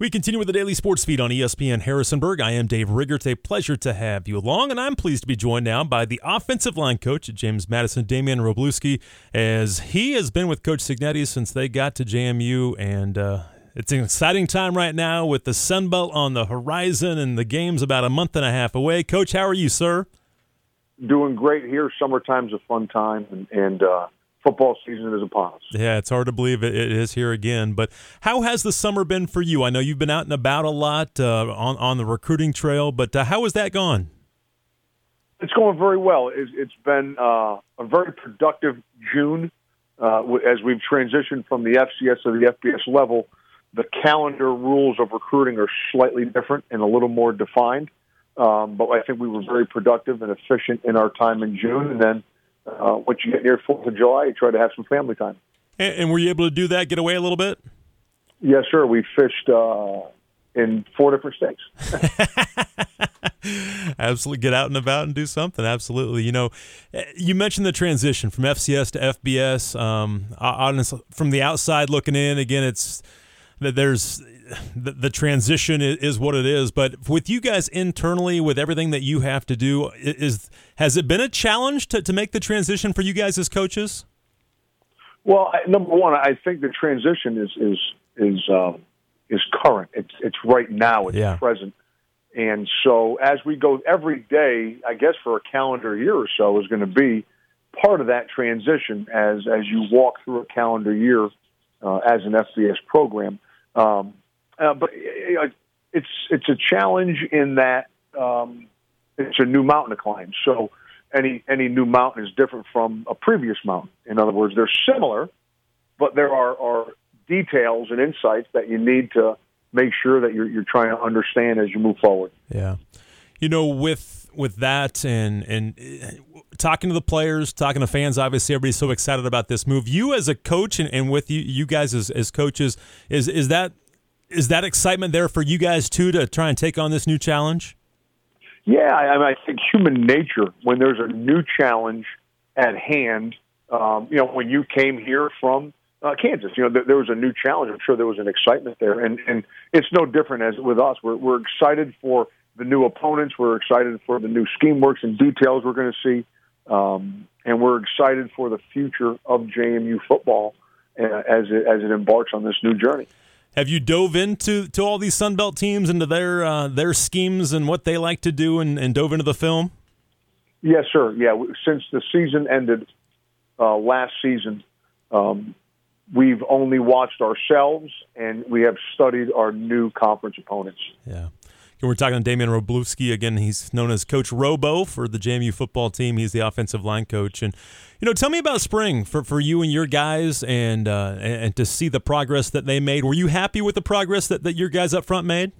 We continue with the daily sports feed on ESPN Harrisonburg. I am Dave Rigger. It's a pleasure to have you along, and I'm pleased to be joined now by the offensive line coach at James Madison, Damian Wroblewski, as he has been with Coach Cignetti since they got to JMU, and uh, it's an exciting time right now with the Sun Belt on the horizon and the game's about a month and a half away. Coach, how are you, sir? Doing great here. Summertime's a fun time, and, and uh, football season is upon us. Yeah, it's hard to believe it, it is here again. But how has the summer been for you? I know you've been out and about a lot uh, on on the recruiting trail, but uh, how has that gone? It's going very well. it's, it's been uh, a very productive June uh, as we've transitioned from the FCS to the FBS level. The calendar rules of recruiting are slightly different and a little more defined. Um, but I think we were very productive and efficient in our time in June, and then uh, once you get near Fourth of July, you try to have some family time. And, and, were you able to do that? Get away a little bit? Yes, sir. We fished uh, in four different states. Absolutely, get out and about and do something. Absolutely. You know, eh, you mentioned the transition from FCS to FBS. Um, honestly, from the outside looking in, again, it's that there's the, the transition is, is, what it is. But with you guys internally, with everything that you have to do, is has it been a challenge to, to make the transition for you guys as coaches? Well, number one, I think the transition is is is um, is current. It's it's right now. It's yeah. present. And so as we go every day, I guess for a calendar year or so is going to be part of that transition as as you walk through a calendar year uh, as an FBS program. Um, uh, but uh, it's it's a challenge in that um, it's a new mountain to climb. So any any new mountain is different from a previous mountain. In other words, they're similar, but there are, are details and insights that you need to make sure that you're you're trying to understand as you move forward. Yeah, you know with with that and and uh, talking to the players, talking to fans. Obviously, everybody's so excited about this move. You as a coach and, and with you you guys as, as coaches, is is that is that excitement there for you guys too to try and take on this new challenge? Yeah, I, I think human nature when there's a new challenge at hand. Um, you know, when you came here from uh, Kansas, you know, there, there was a new challenge. I'm sure there was an excitement there, and and it's no different as with us. We're we're excited for the new opponents. We're excited for the new scheme works and details we're going to see, um, and we're excited for the future of JMU football uh, as it, as it embarks on this new journey. Have you dove into to all these Sun Belt teams into their uh, their schemes and what they like to do, and, and, dove into the film? Yes, sir. Yeah, since the season ended uh, last season, um, we've only watched ourselves, and we have studied our new conference opponents. Yeah. We're talking to Damian Wroblewski again. He's known as Coach Robo for the JMU football team. He's the offensive line coach, and you know, tell me about spring for, for you and your guys, and uh, and to see the progress that they made. Were you happy with the progress that, that your guys up front made?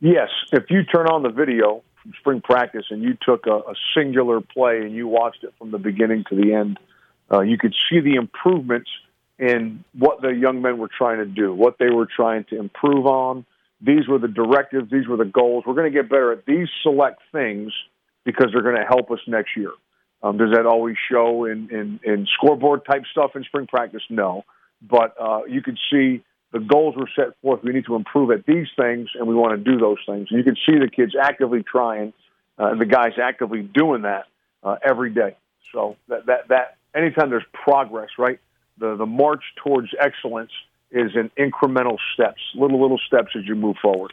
Yes. If you turn on the video from spring practice and you took a, a singular play and you watched it from the beginning to the end, uh, you could see the improvements in what the young men were trying to do, what they were trying to improve on these were the directives, these were the goals. We're going to get better at these select things because they're going to help us next year. Um, does that always show in, in, in scoreboard type stuff in spring practice? No. But uh, you can see the goals were set forth. We need to improve at these things, and we want to do those things. And you can see the kids actively trying, uh, and the guys actively doing that uh, every day. So that, that, that anytime there's progress, right, the, the march towards excellence – is in incremental steps, little little steps as you move forward.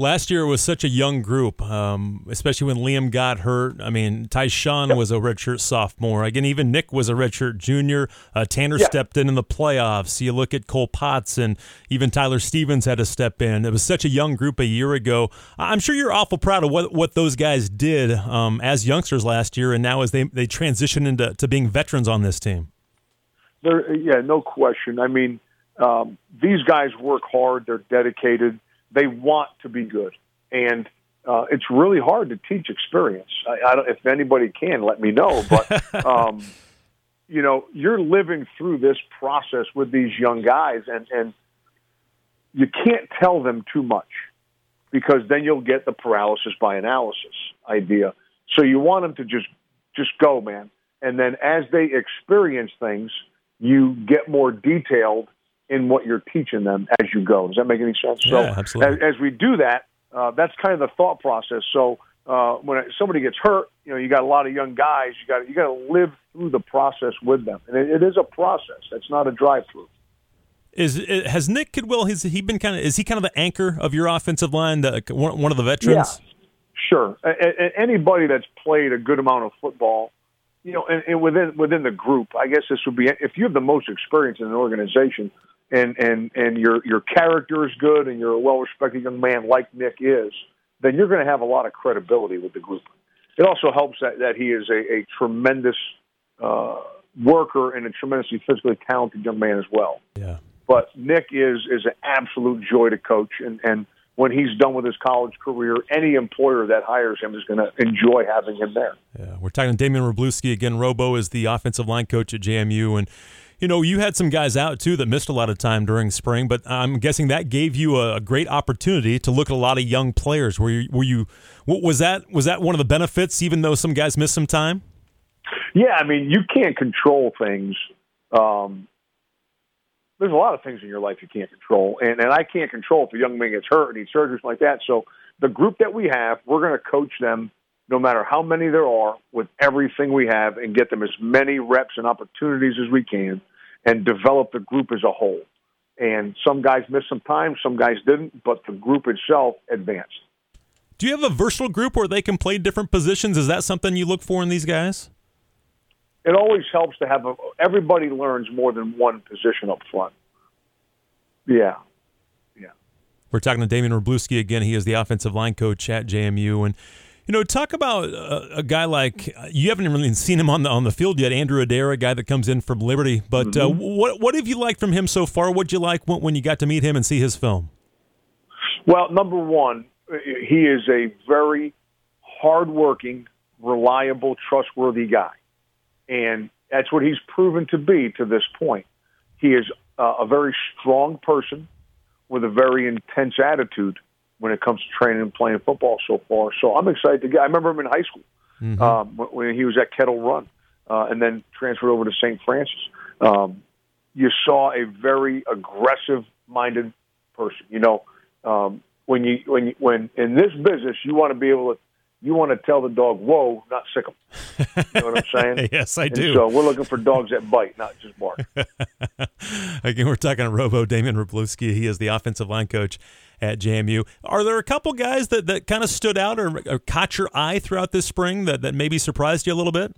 Last year was such a young group, um, especially when Liam got hurt. I mean, Tyshawn yep. was a redshirt sophomore. Again, even Nick was a redshirt junior. Uh, Tanner yep. stepped in in the playoffs. You look at Cole Potts and even Tyler Stevens had to step in. It was such a young group a year ago. I'm sure you're awful proud of what, what those guys did um, as youngsters last year, and now as they they transition into to being veterans on this team. There, yeah, no question. I mean um, these guys work hard. They're dedicated. They want to be good, and uh, it's really hard to teach experience. I, I don't, if anybody can, let me know. But um, you know, you're living through this process with these young guys, and and you can't tell them too much because then you'll get the paralysis by analysis idea. So you want them to just just go, man. And then as they experience things, you get more detailed in what you're teaching them as you go. Does that make any sense? Yeah, so absolutely. As, as we do that, uh, that's kind of the thought process. So uh, when somebody gets hurt, you know, you got a lot of young guys. You got you got to live through the process with them, and it, it is a process. It's not a drive-through. Is has Nick Kidwell? Has he been kind of? Is he kind of the anchor of your offensive line? The, one of the veterans. Yeah, sure. anybody that's played a good amount of football, you know, and, and within within the group, I guess this would be if you have the most experience in an organization, and and and your your character is good, and you're a well-respected young man like Nick is, then you're going to have a lot of credibility with the group. It also helps that that he is a, a tremendous uh, worker and a tremendously physically talented young man as well. Yeah. But Nick is is an absolute joy to coach, and and when he's done with his college career, any employer that hires him is going to enjoy having him there. Yeah, we're talking to Damian Wroblewski again. Robo is the offensive line coach at JMU, and you know you had some guys out too that missed a lot of time during spring, but I'm guessing that gave you a, great opportunity to look at a lot of young players. Were you, were you was that was that one of the benefits, even though some guys missed some time? Yeah, I mean you can't control things. Um, there's a lot of things in your life you can't control, and and I can't control if a young man gets hurt and needs surgery like that. So the group that we have, we're going to coach them no matter how many there are with everything we have and get them as many reps and opportunities as we can and develop the group as a whole. And some guys missed some time, some guys didn't, but the group itself advanced. Do you have a versatile group where they can play different positions? Is that something you look for in these guys? it always helps to have a, everybody learns more than one position up front. Yeah. Yeah. We're talking to Damian Wroblewski again. He is the offensive line coach at JMU. And, you know, talk about a, a guy like you haven't really seen him on the on the field yet, Andrew Adair, a guy that comes in from Liberty. But uh, mm-hmm. uh, what what have you liked from him so far? What'd you like when, when you got to meet him and see his film? Well, number one, he is a very hardworking, reliable, trustworthy guy and that's what he's proven to be to this point. He is uh, a very strong person with a very intense attitude when it comes to training and playing football so far. So I'm excited to get. I remember him in high school mm-hmm. um, when he was at Kettle Run, uh, and then transferred over to St. Francis. Um, you saw a very aggressive-minded person. You know, um, when you when you, when in this business, you want to be able to you want to tell the dog, whoa, not sick them. You know what I'm saying? yes, I do. So we're looking for dogs that bite, not just bark. Again, we're talking to Robo Damian Wroblewski. He is the offensive line coach at JMU. Are there a couple guys that, that kind of stood out or, or caught your eye throughout this spring that, that maybe surprised you a little bit?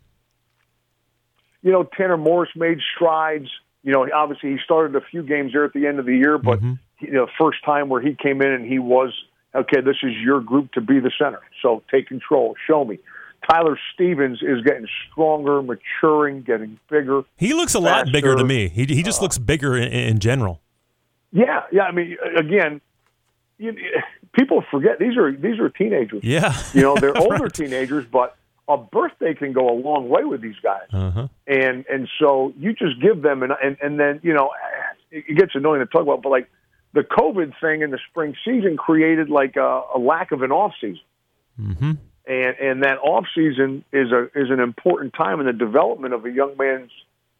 You know, Tanner Morris made strides. You know, obviously he started a few games there at the end of the year, but mm-hmm. you know, first time where he came in and he was – okay, this is your group to be the center. So take control. Show me. Tyler Stevens is getting stronger, maturing, getting bigger. He looks a faster. lot bigger to me. He he just uh, looks bigger in, in, general. Yeah, yeah. I mean, again, you, people forget these are these are teenagers. Yeah, you know they're older right. teenagers, but a birthday can go a long way with these guys. Uh-huh. And and so you just give them and and and then you know it gets annoying to talk about, but like the COVID thing in the spring season created like a, a lack of an off season. Mm-hmm. And and that off season is a is an important time in the development of a young man's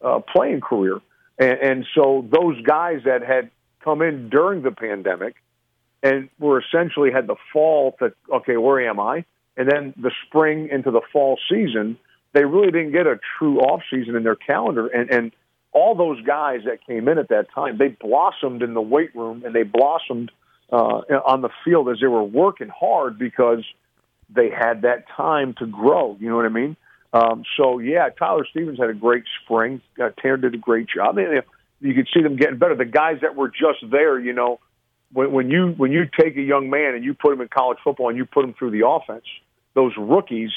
uh, playing career. And, and so those guys that had come in during the pandemic and were essentially had the fall to okay, where am I? And then the spring into the fall season, they really didn't get a true off season in their calendar. And and all those guys that came in at that time, they blossomed in the weight room and they blossomed uh, on the field as they were working hard because they had that time to grow. You know what I mean? Um, so yeah, Tyler Stevens had a great spring. Uh, Tanner did a great job. I mean, you could see them getting better. The guys that were just there, you know, when, when you when you take a young man and you put him in college football and you put him through the offense, those rookies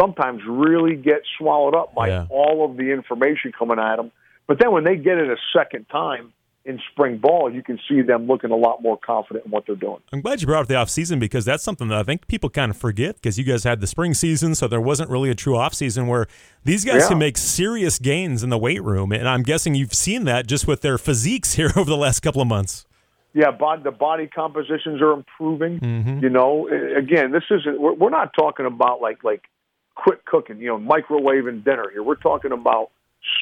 sometimes really get swallowed up by yeah. all of the information coming at them but then when they get it a second time in spring ball, you can see them looking a lot more confident in what they're doing. I'm glad you brought up the offseason because that's something that I think people kind of forget because you guys had the spring season, so there wasn't really a true offseason where these guys yeah. can make serious gains in the weight room. And I'm guessing you've seen that just with their physiques here over the last couple of months. Yeah, bod- the body compositions are improving. Mm-hmm. You know, again, this isn't. We're, we're not talking about like like quick cooking. You know, microwaving dinner here. We're talking about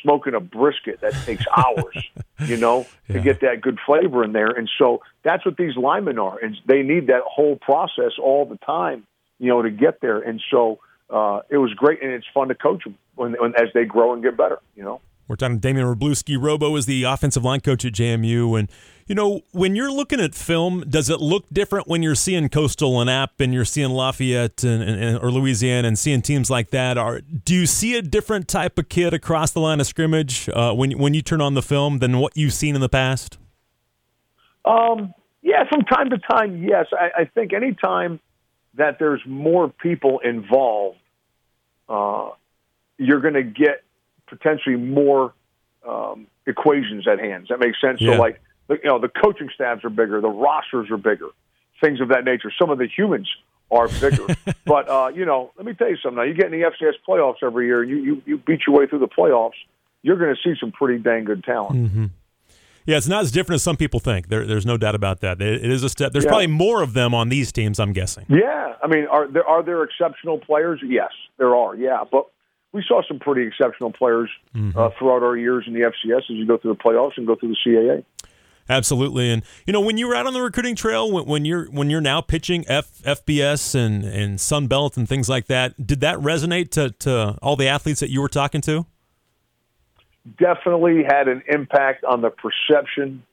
smoking a brisket that takes hours, you know, yeah. to get that good flavor in there. And so that's what these linemen are, and they need that whole process all the time, you know, to get there. And so uh, it was great, and it's fun to coach them when, when as they grow and get better, you know. We're talking to Damian Wroblewski. Robo is the offensive line coach at JMU. And, you know, when you're looking at film, does it look different when you're seeing Coastal and App and you're seeing Lafayette and, and, or Louisiana and seeing teams like that? Are, do you see a different type of kid across the line of scrimmage uh, when, when you turn on the film than what you've seen in the past? Um, yeah, from time to time, yes. I, I think anytime that there's more people involved, uh, you're going to get potentially more um, equations at hand. Does that make sense? Yeah. So, like, you know, the coaching staffs are bigger, the rosters are bigger, things of that nature. Some of the humans are bigger. but uh, you know, let me tell you something. Now, you get in the FCS playoffs every year, and you you, you beat your way through the playoffs. You're going to see some pretty dang good talent. Mm-hmm. Yeah, it's not as different as some people think. There, there's no doubt about that. It, it is a step. There's yeah. probably more of them on these teams. I'm guessing. Yeah, I mean, are there are there exceptional players? Yes, there are. Yeah, but we saw some pretty exceptional players mm-hmm. uh, throughout our years in the FCS as you go through the playoffs and go through the CAA. Absolutely, and you know when you were out on the recruiting trail, when, when you're when you're now pitching F, FBS and and Sun Belt and things like that, did that resonate to to all the athletes that you were talking to? Definitely had an impact on the perception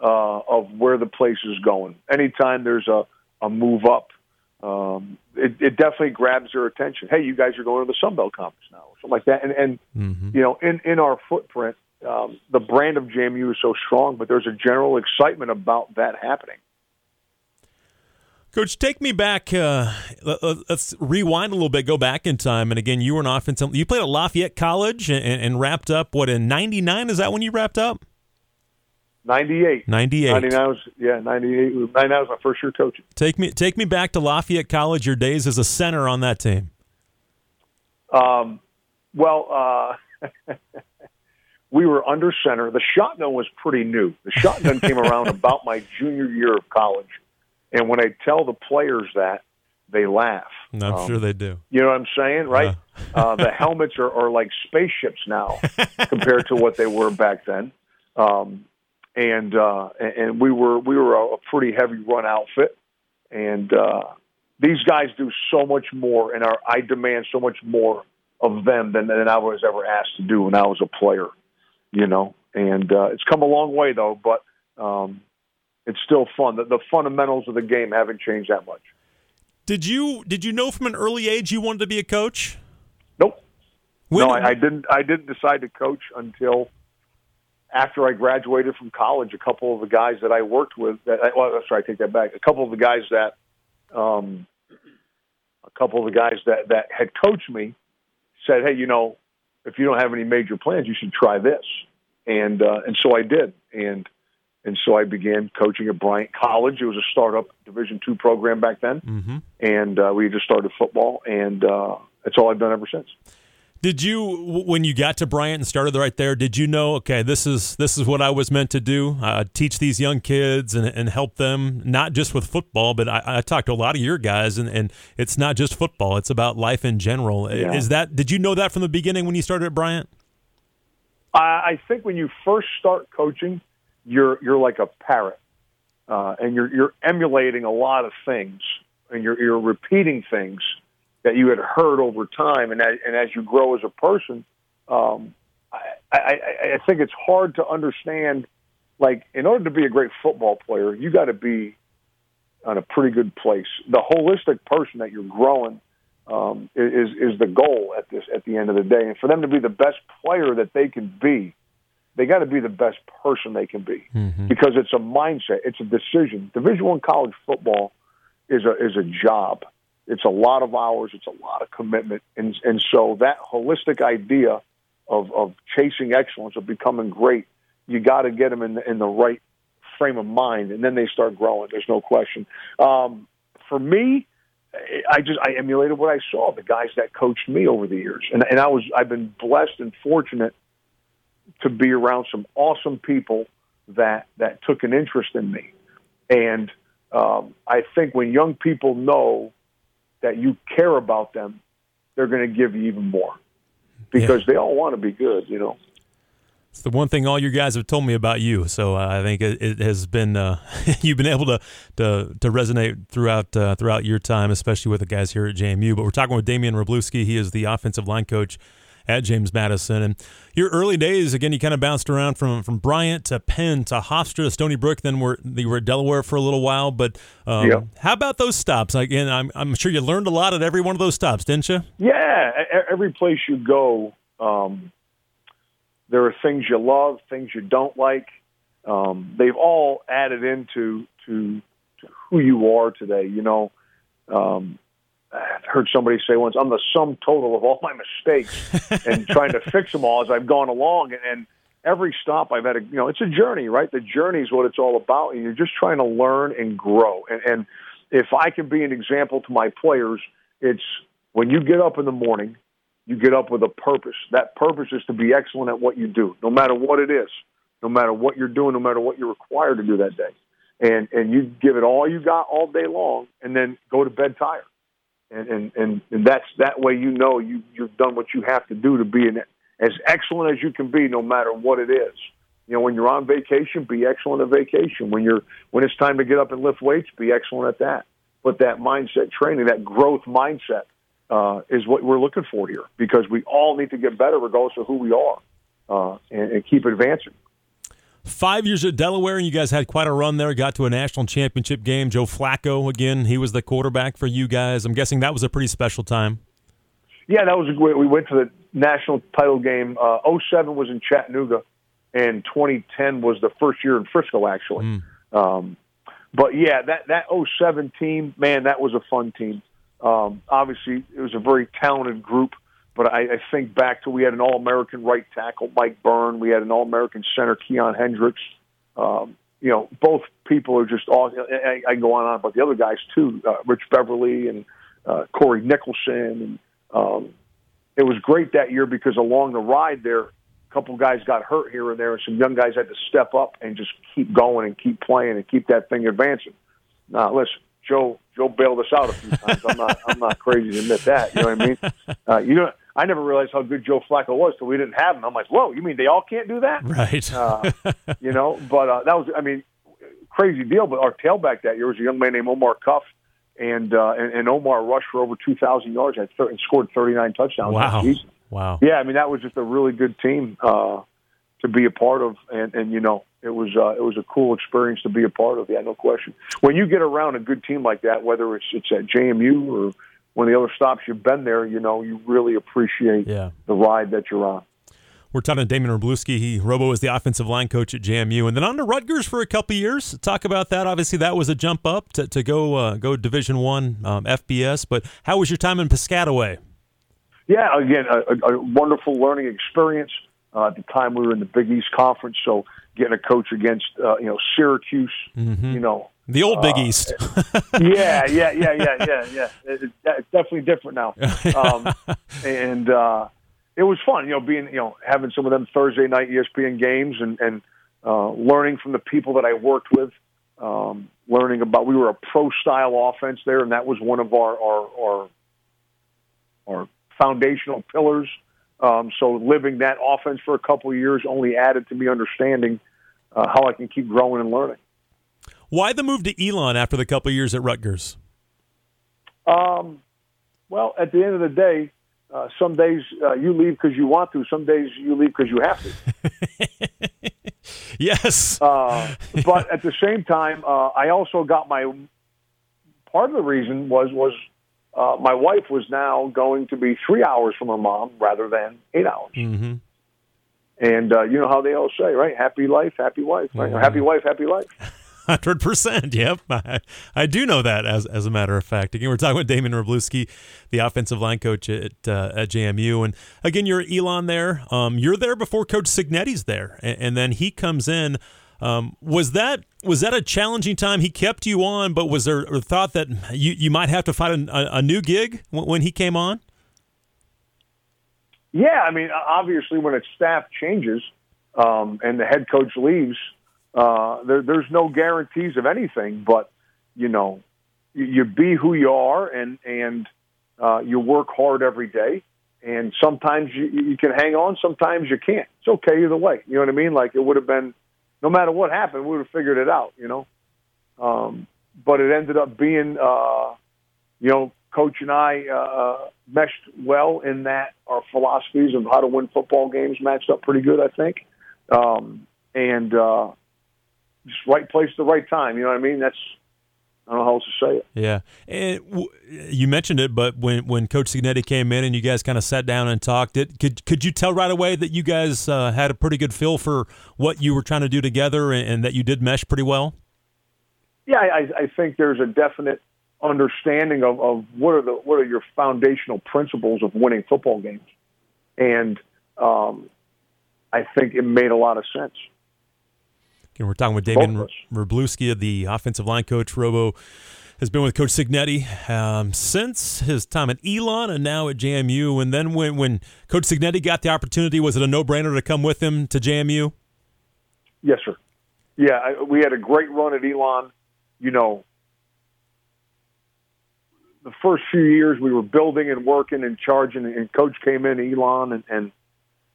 uh, of where the place is going. Anytime there's a a move up um, it, it, definitely grabs their attention. Hey, you guys are going to the Sun Belt Conference now, or something like that. And, and mm-hmm. you know, in, in our footprint, um, the brand of JMU is so strong, but there's a general excitement about that happening. Coach, take me back. Uh, let's rewind a little bit, go back in time. And again, you were an offensive. You played at Lafayette College and, and wrapped up, what, in 99? Is that when you wrapped up? 98. 98. 99 was, yeah, 98. 99 was my first year coaching. Take me, take me back to Lafayette College, your days as a center on that team. Um, well, uh, we were under center. The shotgun was pretty new. The shotgun came around about my junior year of college. And when I tell the players that, they laugh. I'm um, sure they do. You know what I'm saying, right? uh, the helmets are, are like spaceships now compared to what they were back then. Um, and uh, and we were we were a pretty heavy run outfit, and uh, these guys do so much more, and our, I demand so much more of them than, than I was ever asked to do when I was a player, you know. And uh, it's come a long way though, but um, it's still fun. The, the fundamentals of the game haven't changed that much. Did you did you know from an early age you wanted to be a coach? Nope. When, no, I, I didn't. I didn't decide to coach until after I graduated from college, a couple of the guys that I worked with, that, well, sorry, I take that back. A couple of the guys that, um, a couple of the guys that that had coached me said, "Hey, you know, if you don't have any major plans, you should try this." And uh, and so I did, and and so I began coaching at Bryant College. It was a startup Division two program back then, mm-hmm. and uh, we just started football, and uh, that's all I've done ever since. Did you, when you got to Bryant and started right there, did you know, okay, this is this is what I was meant to do? Uh, teach these young kids and, and help them, not just with football, but I, I talked to a lot of your guys, and, and it's not just football; it's about life in general. Yeah. Is that? Did you know that from the beginning when you started at Bryant? I think when you first start coaching, you're you're like a parrot, uh, and you're you're emulating a lot of things, and you're you're repeating things that you had heard over time, and as, and as you grow as a person, um, I, I, I think it's hard to understand. Like, in order to be a great football player, you got to be on a pretty good place. The holistic person that you're growing um, is is the goal at this at the end of the day, and for them to be the best player that they can be, they got to be the best person they can be mm-hmm. because it's a mindset, it's a decision. Division One college football is a is a job it's a lot of hours. It's a lot of commitment, and and so that holistic idea of of chasing excellence, of becoming great, you got to get them in the, in the right frame of mind, and then they start growing. There's no question. Um, for me, I just I emulated what I saw the guys that coached me over the years, and and I was I've been blessed and fortunate to be around some awesome people that that took an interest in me, and um, I think when young people know that you care about them, they're going to give you even more because yeah. they all want to be good, you know. It's the one thing all you guys have told me about you. So uh, I think it, it has been uh, you've been able to to, to resonate throughout uh, throughout your time, especially with the guys here at JMU. But we're talking with Damian Wroblewski. He is the offensive line coach at James Madison. And your early days, again, you kind of bounced around from from Bryant to Penn to Hofstra to Stony Brook. Then we're, you were at Delaware for a little while. But um, yeah. how about those stops? Again, I'm, I'm sure you learned a lot at every one of those stops, didn't you? Yeah. Every place you go, um, there are things you love, things you don't like. Um, they've all added into to, to who you are today. You know, um, I heard somebody say once, "I'm the sum total of all my mistakes and trying to fix them all as I've gone along." And, and every stop I've had, a, you know, it's a journey, right? The journey is what it's all about, and you're just trying to learn and grow. And, and if I can be an example to my players, it's when you get up in the morning you get up with a purpose. That purpose is to be excellent at what you do, no matter what it is, no matter what you're doing, no matter what you're required to do that day. And and you give it all you got all day long, and then go to bed tired. And and and, and that's that way you know you you've done what you have to do to be an, as excellent as you can be, no matter what it is. You know, when you're on vacation, be excellent at vacation. When you're when it's time to get up and lift weights, be excellent at that. But that mindset training, that growth mindset, uh, is what we're looking for here because we all need to get better regardless of who we are uh, and, and, keep advancing. Five years at Delaware, and you guys had quite a run there. Got to a national championship game. Joe Flacco again. He was the quarterback for you guys. I'm guessing that was a pretty special time. Yeah, that was a great. We went to the national title game. Uh, 07 was in Chattanooga, and 2010 was the first year in Frisco, actually. Mm. Um, but yeah, that that 07 team, man, that was a fun team. Um, obviously, it was a very talented group, but I, I think back to we had an All American right tackle, Mike Byrne. We had an All American center, Keon Hendricks. Um, you know, both people are just all. I, I go on and on about the other guys too, uh, Rich Beverly and uh, Corey Nicholson. And um, it was great that year because along the ride there, a couple guys got hurt here and there, and some young guys had to step up and just keep going and keep playing and keep that thing advancing. Now, listen, Joe Joe bailed us out a few times. I'm not I'm not crazy to admit that. You know what I mean? Uh, you know, I never realized how good Joe Flacco was till we didn't have him. I'm like, whoa, you mean they all can't do that? Right. uh, you know, but uh, that was I mean, crazy deal. But our tailback that year was a young man named Omar Cuff. And, uh, and and Omar rushed for over two thousand yards and, th- and scored thirty nine touchdowns. Wow! Wow! Yeah, I mean that was just a really good team uh, to be a part of, and and you know it was uh, it was a cool experience to be a part of. Yeah, no question. When you get around a good team like that, whether it's it's at JMU or one of the other stops you've been there, you know you really appreciate yeah. the ride that you're on. We're talking to Damon Wroblewski. He Robo was the offensive line coach at JMU, and then on to Rutgers for a couple years. Talk about that. Obviously, that was a jump up to, to go uh, go Division One um, FBS. But how was your time in Piscataway? Yeah, again, a, a wonderful learning experience. Uh, at the time, we were in the Big East Conference, so getting a coach against uh, you know Syracuse, mm-hmm. you know the old Big uh, East. yeah, yeah, yeah, yeah, yeah, yeah. It, it's definitely different now, um, and uh, it was fun. You know, being you know having some of them Thursday night ESPN games and and uh, learning from the people that I worked with. Um, learning about we were a pro style offense there, and that was one of our our our, our foundational pillars. Um, so living that offense for a couple of years only added to me understanding uh, how I can keep growing and learning. Why the move to Elon after the couple of years at Rutgers? Um, well, at the end of the day, uh, some days uh, you leave because you want to. Some days you leave because you have to. yes. Uh, but at the same time, uh, I also got my part of the reason was was uh, my wife was now going to be three hours from her mom rather than eight hours. Mm-hmm. And uh, you know how they all say, right? Happy life, happy wife. Right? Mm-hmm. Happy wife, happy life. Hundred percent. Yep, I, I, do know that. As as a matter of fact, again, we're talking with Damon Wroblewski, the offensive line coach at uh, at JMU, and again, you're Elon there. Um, you're there before Coach Cignetti's there, and, and then he comes in. Um, was that was that a challenging time? He kept you on, but was there a thought that you, you might have to find a, a new gig when he came on? Yeah, I mean, obviously, when a staff changes um, and the head coach leaves, uh, there, there's no guarantees of anything. But you know, you, you be who you are, and and uh, you work hard every day, and sometimes you, you can hang on, sometimes you can't. It's okay either way. You know what I mean? Like it would have been, no matter what happened, we would have figured it out. You know, um, but it ended up being, uh, you know, coach and I uh, meshed well in that our philosophies of how to win football games matched up pretty good, I think. Um, and uh, just right place at the right time. You know what I mean? That's I don't know how else to say it. Yeah, and w- you mentioned it, but when when Coach Cignetti came in and you guys kind of sat down and talked, it could could you tell right away that you guys uh, had a pretty good feel for what you were trying to do together and, and that you did mesh pretty well? Yeah, I, I think there's a definite understanding of, of what are the what are your foundational principles of winning football games, and um, I think it made a lot of sense. Again, we're talking with Damian Wroblewski, the offensive line coach. Robo has been with Coach Cignetti um, since his time at Elon and now at JMU. And then when, when Coach Cignetti got the opportunity, was it a no brainer to come with him to JMU? Yes, sir. Yeah, I, we had a great run at Elon. You know, the first few years we were building and working and charging, and Coach came in, Elon, and, and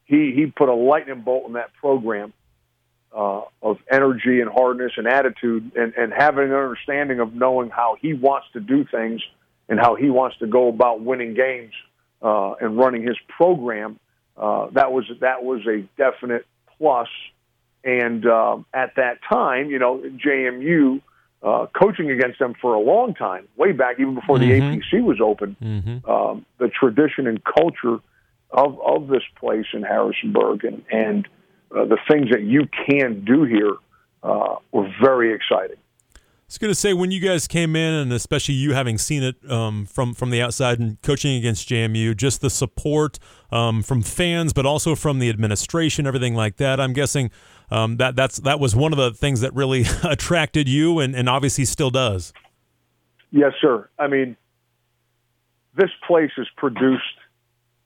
he he put a lightning bolt in that program uh, of energy and hardness and attitude, and, and having an understanding of knowing how he wants to do things and how he wants to go about winning games uh, and running his program. Uh, that was that was a definite plus. And uh, at that time, you know, JMU uh, coaching against them for a long time, way back even before mm-hmm. the APC was open. Mm-hmm. Um, the tradition and culture of of this place in Harrisonburg and and uh, the things that you can do here uh, were very exciting. I was going to say when you guys came in, and especially you having seen it um, from from the outside and coaching against JMU, just the support um, from fans, but also from the administration, everything like that. I'm guessing um, that that's that was one of the things that really attracted you, and, and obviously still does. Yes, sir. I mean, this place has produced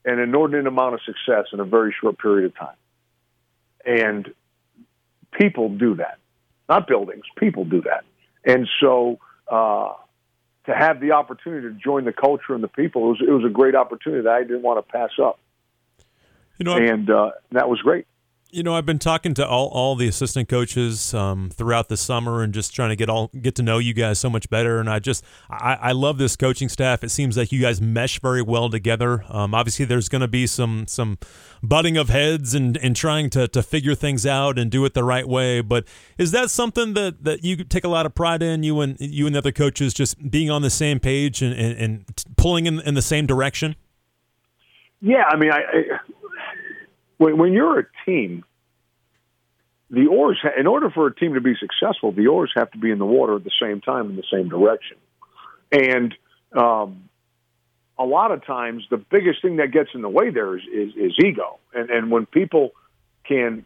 an inordinate amount of success in a very short period of time. And people do that, not buildings. People do that. And so uh, to have the opportunity to join the culture and the people, it was, it was a great opportunity that I didn't want to pass up. You know, and uh, that was great. You know, I've been talking to all, all the assistant coaches um, throughout the summer and just trying to get all get to know you guys so much better. And I just I, I love this coaching staff. It seems like you guys mesh very well together. Um, obviously, there's going to be some some butting of heads and, and trying to, to figure things out and do it the right way. But is that something that, that you take a lot of pride in? You and you and the other coaches just being on the same page and, and, and pulling in, in the same direction. Yeah, I mean, I, I when, when you're a team, the oars, in order for a team to be successful, the oars have to be in the water at the same time in the same direction. And um, a lot of times, the biggest thing that gets in the way there is, is, is ego. And, and when people can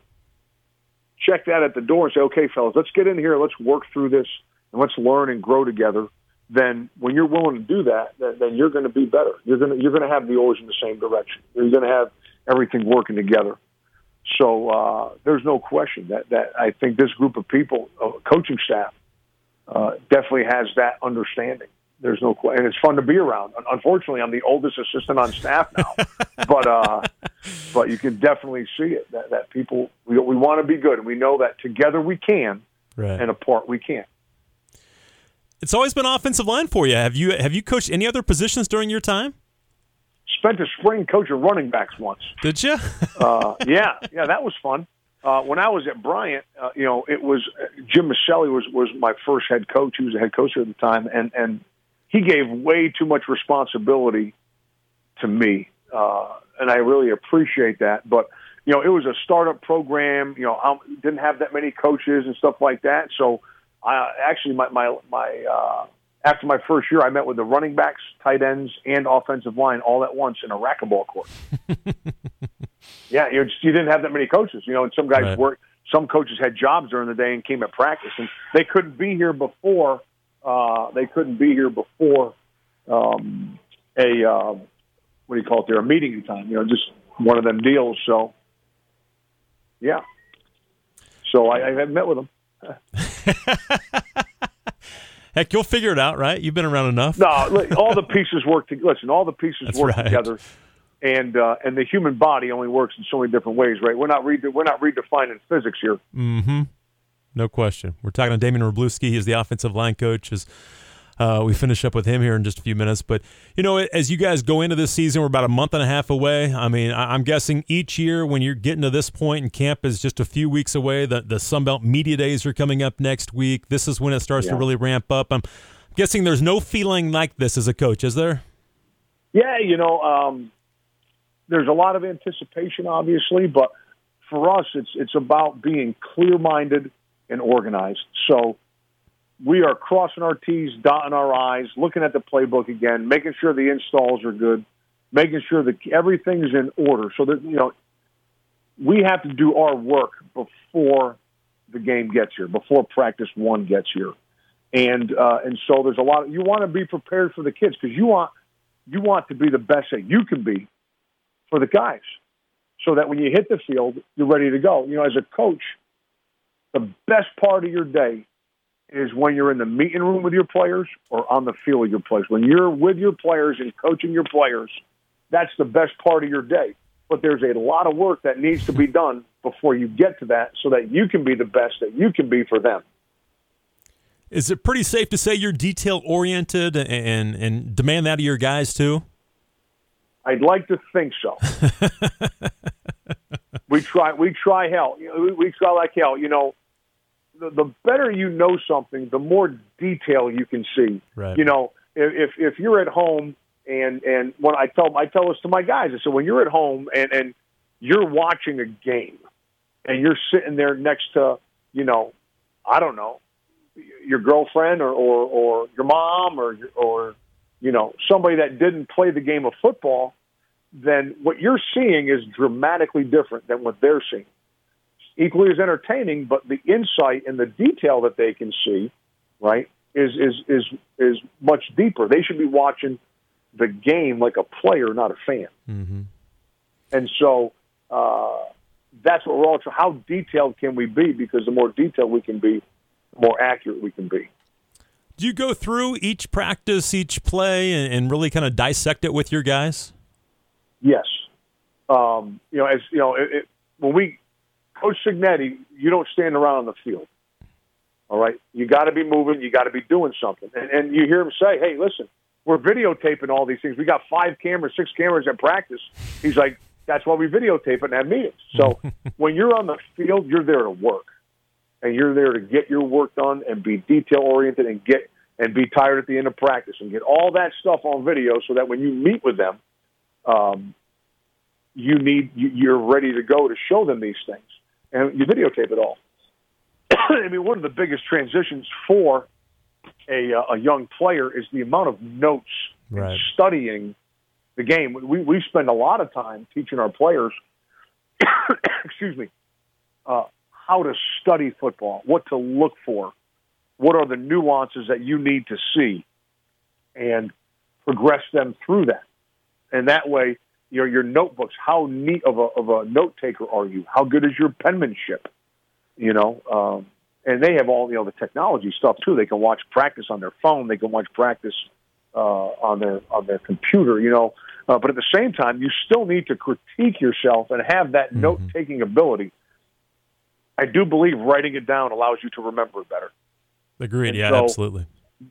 check that at the door and say, okay, fellas, let's get in here, let's work through this, and let's learn and grow together. Then, when you're willing to do that, then, then you're going to be better. You're going to you're going to have the oars in the same direction. You're going to have everything working together. So uh, there's no question that that I think this group of people, uh, coaching staff, uh, definitely has that understanding. There's no question, and it's fun to be around. Unfortunately, I'm the oldest assistant on staff now, but uh, but you can definitely see it that, that people we we want to be good, and we know that together we can, right. and apart we can't. It's always been offensive line for you. Have you have you coached any other positions during your time? Spent a spring coaching running backs once. Did you? uh, yeah, yeah, that was fun. Uh, when I was at Bryant, uh, you know, it was Jim Miceli was was my first head coach. He was a head coach at the time, and and he gave way too much responsibility to me, uh, and I really appreciate that. But you know, it was a startup program. You know, I didn't have that many coaches and stuff like that. So, I actually my my my uh, after my first year, I met with the running backs, tight ends, and offensive line all at once in a racquetball court. yeah, you, just, you didn't have that many coaches, you know, and some guys right. worked. Some coaches had jobs during the day and came at practice, and they couldn't be here before. Uh, they couldn't be here before um, a uh, what do you call it? There a meeting time, you know, just one of them deals. So, yeah. So I, I met with them. Heck, you'll figure it out, right? You've been around enough. No, all the pieces work. To, listen, all the pieces That's work right. together. and uh, and the human body only works in so many different ways, right? We're not re- we're not redefining physics here. Mm-hmm. No question. We're talking to Damian Wroblewski. He's the offensive line coach. Is uh, we finish up with him here in just a few minutes. But, you know, as you guys go into this season, we're about a month and a half away. I mean, I'm guessing each year when you're getting to this point and camp is just a few weeks away, the, the Sunbelt Media Days are coming up next week. This is when it starts yeah. to really ramp up. I'm guessing there's no feeling like this as a coach, is there? Yeah, you know, um, there's a lot of anticipation, obviously, but for us, it's it's about being clear-minded and organized. So we are crossing our T's, dotting our I's, looking at the playbook again, making sure the installs are good, making sure that everything's in order. So that you know, we have to do our work before the game gets here, before practice one gets here, and uh, and so there's a lot. Of, you want to be prepared for the kids because you want you want to be the best that you can be for the guys, so that when you hit the field, you're ready to go. You know, as a coach, the best part of your day is when you're in the meeting room with your players or on the field with your players. When you're with your players and coaching your players, that's the best part of your day. But there's a lot of work that needs to be done before you get to that so that you can be the best that you can be for them. Is it pretty safe to say you're detail oriented and, and demand that of your guys too? I'd like to think so. we try. We try hell. We try like hell. You know, the, the better you know something, the more detail you can see. Right. You know, if if you're at home and and when I tell I tell this to my guys, I said when you're at home and and you're watching a game and you're sitting there next to you know I don't know your girlfriend or or, or your mom or or you know somebody that didn't play the game of football, then what you're seeing is dramatically different than what they're seeing equally as entertaining, but the insight and the detail that they can see, right, is is is is much deeper. They should be watching the game like a player, not a fan. Mm-hmm. And so uh, that's what we're all. trying. How detailed can we be? Because the more detailed we can be, the more accurate we can be. Do you go through each practice, each play, and, and really kind of dissect it with your guys? Yes. Um, you know, as you know, it, it, when we Coach Cignetti, you don't stand around on the field. All right, you got to be moving. You got to be doing something. And, and you hear him say, "Hey, listen, we're videotaping all these things. We got five cameras, six cameras at practice." He's like, "That's why we videotape it and have meetings." So when you're on the field, you're there to work, and you're there to get your work done and be detail oriented and get and be tired at the end of practice and get all that stuff on video so that when you meet with them, um, you need you're ready to go to show them these things and you videotape it all. I mean, one of the biggest transitions for a, uh, a young player is the amount of notes right. and studying the game. We we spend a lot of time teaching our players, excuse me, uh, how to study football, what to look for, what are the nuances that you need to see, and progress them through that. And that way, your your notebooks. How neat of a of a note taker are you? How good is your penmanship? You know, um, and they have all you know the technology stuff too. They can watch practice on their phone. They can watch practice uh, on their on their computer. You know, uh, but at the same time, you still need to critique yourself and have that mm-hmm. note taking ability. I do believe writing it down allows you to remember it better. Agreed. And yeah, so, absolutely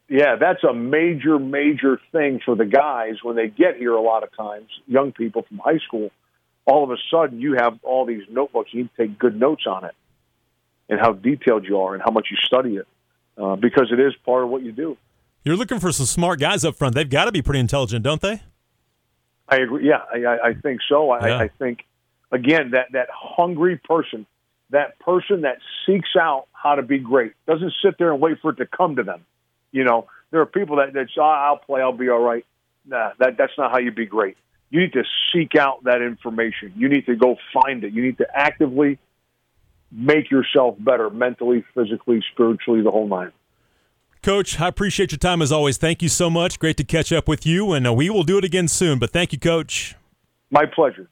yeah, that's a major, major thing for the guys when they get here. A lot of times, young people from high school, all of a sudden you have all these notebooks. You take good notes on it, and how detailed you are, and how much you study it, uh, because it is part of what you do. You're looking for some smart guys up front. They've got to be pretty intelligent, don't they? I agree. Yeah, I, I think so. I, yeah. I think again that that hungry person, that person that seeks out how to be great, doesn't sit there and wait for it to come to them you know, there are people that, that say, oh, I'll play, I'll be all right. Nah, that, that's not how you be great. You need to seek out that information. You need to go find it. You need to actively make yourself better mentally, physically, spiritually, the whole nine. Coach, I appreciate your time as always. Thank you so much. Great to catch up with you, and uh, we will do it again soon. But thank you, Coach. My pleasure.